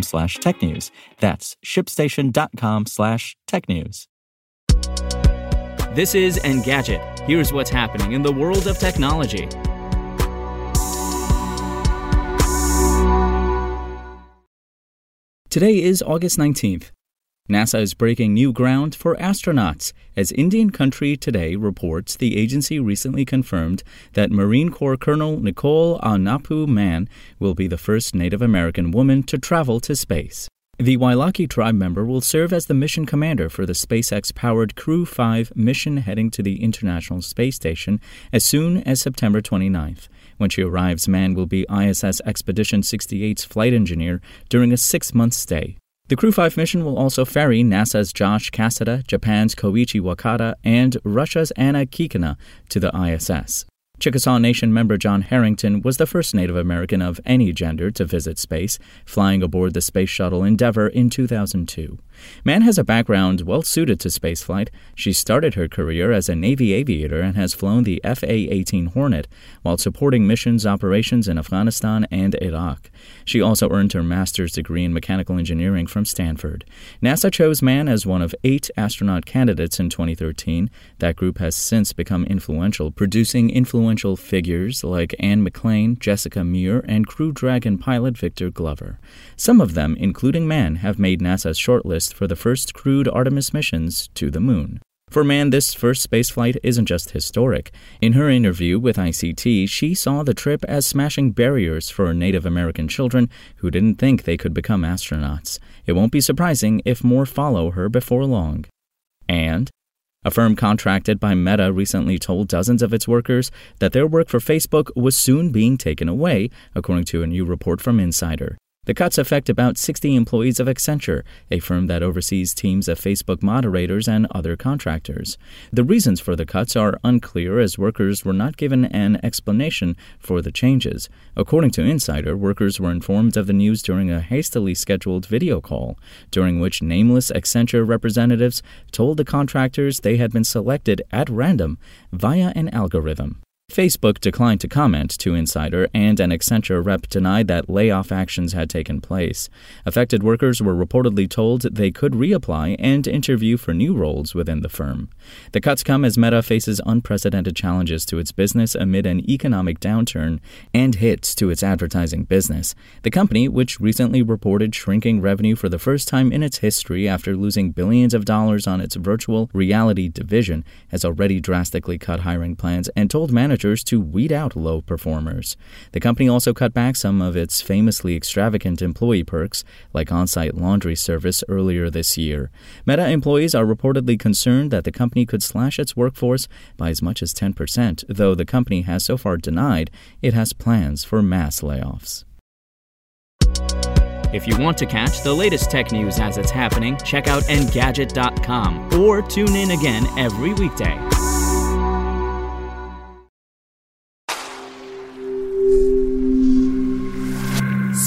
slash technews. That's shipstation.com slash technews. This is Engadget. Here's what's happening in the world of technology. Today is August 19th. NASA is breaking new ground for astronauts as Indian Country Today reports the agency recently confirmed that Marine Corps Colonel Nicole Aunapu Mann will be the first Native American woman to travel to space. The Wailaki tribe member will serve as the mission commander for the SpaceX powered Crew 5 mission heading to the International Space Station as soon as September 29th. When she arrives, Mann will be ISS Expedition 68's flight engineer during a six month stay. The Crew 5 mission will also ferry NASA's Josh Cassada, Japan's Koichi Wakata, and Russia's Anna Kikina to the ISS. Chickasaw Nation member John Harrington was the first Native American of any gender to visit space, flying aboard the Space Shuttle Endeavour in 2002. Mann has a background well suited to spaceflight. She started her career as a Navy aviator and has flown the FA 18 Hornet while supporting missions operations in Afghanistan and Iraq. She also earned her master's degree in mechanical engineering from Stanford. NASA chose Mann as one of eight astronaut candidates in 2013. That group has since become influential, producing influential figures like Anne McClain, Jessica Meir, and Crew Dragon pilot Victor Glover. Some of them, including Mann, have made NASA's shortlist for the first crewed Artemis missions to the moon. For Mann, this first spaceflight isn't just historic. In her interview with ICT, she saw the trip as smashing barriers for Native American children who didn't think they could become astronauts. It won't be surprising if more follow her before long. And a firm contracted by Meta recently told dozens of its workers that their work for Facebook was soon being taken away, according to a new report from Insider. The cuts affect about 60 employees of Accenture, a firm that oversees teams of Facebook moderators and other contractors. The reasons for the cuts are unclear as workers were not given an explanation for the changes. According to Insider, workers were informed of the news during a hastily scheduled video call, during which nameless Accenture representatives told the contractors they had been selected at random via an algorithm. Facebook declined to comment to Insider, and an Accenture rep denied that layoff actions had taken place. Affected workers were reportedly told they could reapply and interview for new roles within the firm. The cuts come as Meta faces unprecedented challenges to its business amid an economic downturn and hits to its advertising business. The company, which recently reported shrinking revenue for the first time in its history after losing billions of dollars on its virtual reality division, has already drastically cut hiring plans and told managers managers to weed out low performers. The company also cut back some of its famously extravagant employee perks, like on site laundry service, earlier this year. Meta employees are reportedly concerned that the company could slash its workforce by as much as 10%, though the company has so far denied it has plans for mass layoffs. If you want to catch the latest tech news as it's happening, check out Engadget.com or tune in again every weekday.